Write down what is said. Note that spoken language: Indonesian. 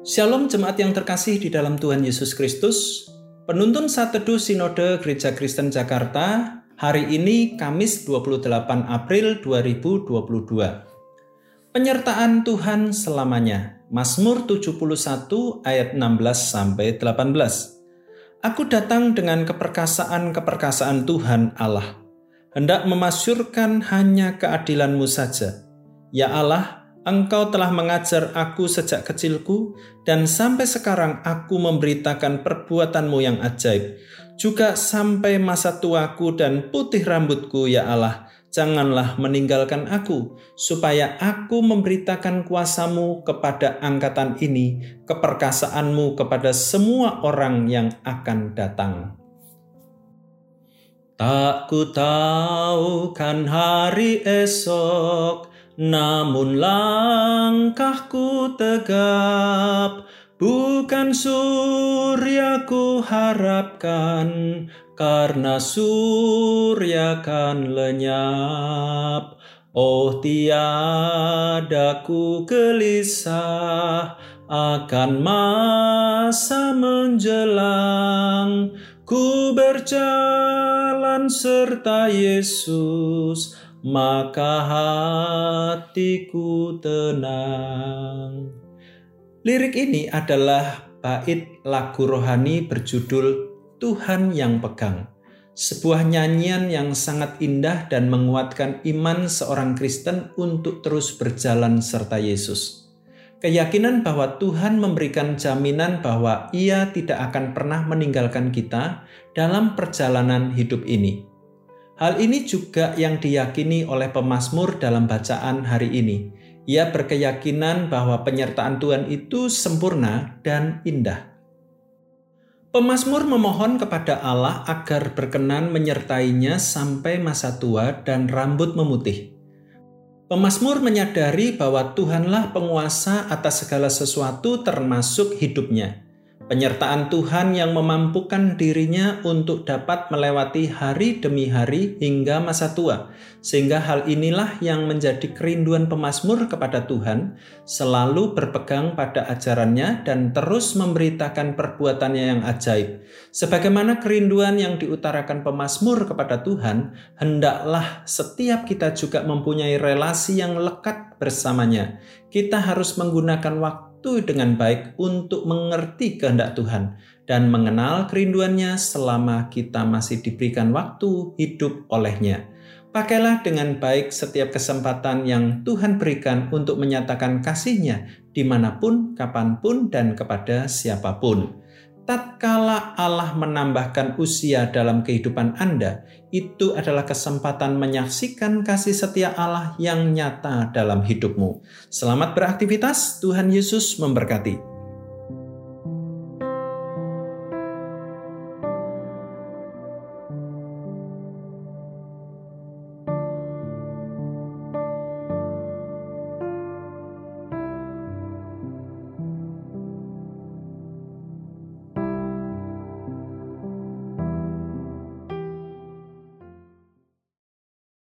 Shalom jemaat yang terkasih di dalam Tuhan Yesus Kristus. Penuntun saat teduh Sinode Gereja Kristen Jakarta hari ini Kamis 28 April 2022. Penyertaan Tuhan selamanya. Mazmur 71 ayat 16 sampai 18. Aku datang dengan keperkasaan-keperkasaan Tuhan Allah. Hendak memasyurkan hanya keadilanmu saja. Ya Allah, Engkau telah mengajar aku sejak kecilku, dan sampai sekarang aku memberitakan perbuatanmu yang ajaib. Juga sampai masa tuaku dan putih rambutku, ya Allah, janganlah meninggalkan aku, supaya aku memberitakan kuasamu kepada angkatan ini, keperkasaanmu kepada semua orang yang akan datang. Tak ku tahu kan hari esok, namun langkahku tegap, bukan surya ku harapkan, karena surya kan lenyap. Oh tiada ku gelisah akan masa menjelang, ku berjalan serta Yesus maka hatiku tenang. Lirik ini adalah bait lagu rohani berjudul Tuhan yang Pegang. Sebuah nyanyian yang sangat indah dan menguatkan iman seorang Kristen untuk terus berjalan serta Yesus. Keyakinan bahwa Tuhan memberikan jaminan bahwa Ia tidak akan pernah meninggalkan kita dalam perjalanan hidup ini. Hal ini juga yang diyakini oleh pemazmur dalam bacaan hari ini. Ia berkeyakinan bahwa penyertaan Tuhan itu sempurna dan indah. Pemazmur memohon kepada Allah agar berkenan menyertainya sampai masa tua dan rambut memutih. Pemazmur menyadari bahwa Tuhanlah penguasa atas segala sesuatu termasuk hidupnya. Penyertaan Tuhan yang memampukan dirinya untuk dapat melewati hari demi hari hingga masa tua, sehingga hal inilah yang menjadi kerinduan pemazmur kepada Tuhan, selalu berpegang pada ajarannya dan terus memberitakan perbuatannya yang ajaib. Sebagaimana kerinduan yang diutarakan pemazmur kepada Tuhan, hendaklah setiap kita juga mempunyai relasi yang lekat bersamanya. Kita harus menggunakan waktu waktu dengan baik untuk mengerti kehendak Tuhan dan mengenal kerinduannya selama kita masih diberikan waktu hidup olehnya. Pakailah dengan baik setiap kesempatan yang Tuhan berikan untuk menyatakan kasihnya di mana pun, kapan pun, dan kepada siapa pun tatkala Allah menambahkan usia dalam kehidupan Anda, itu adalah kesempatan menyaksikan kasih setia Allah yang nyata dalam hidupmu. Selamat beraktivitas, Tuhan Yesus memberkati.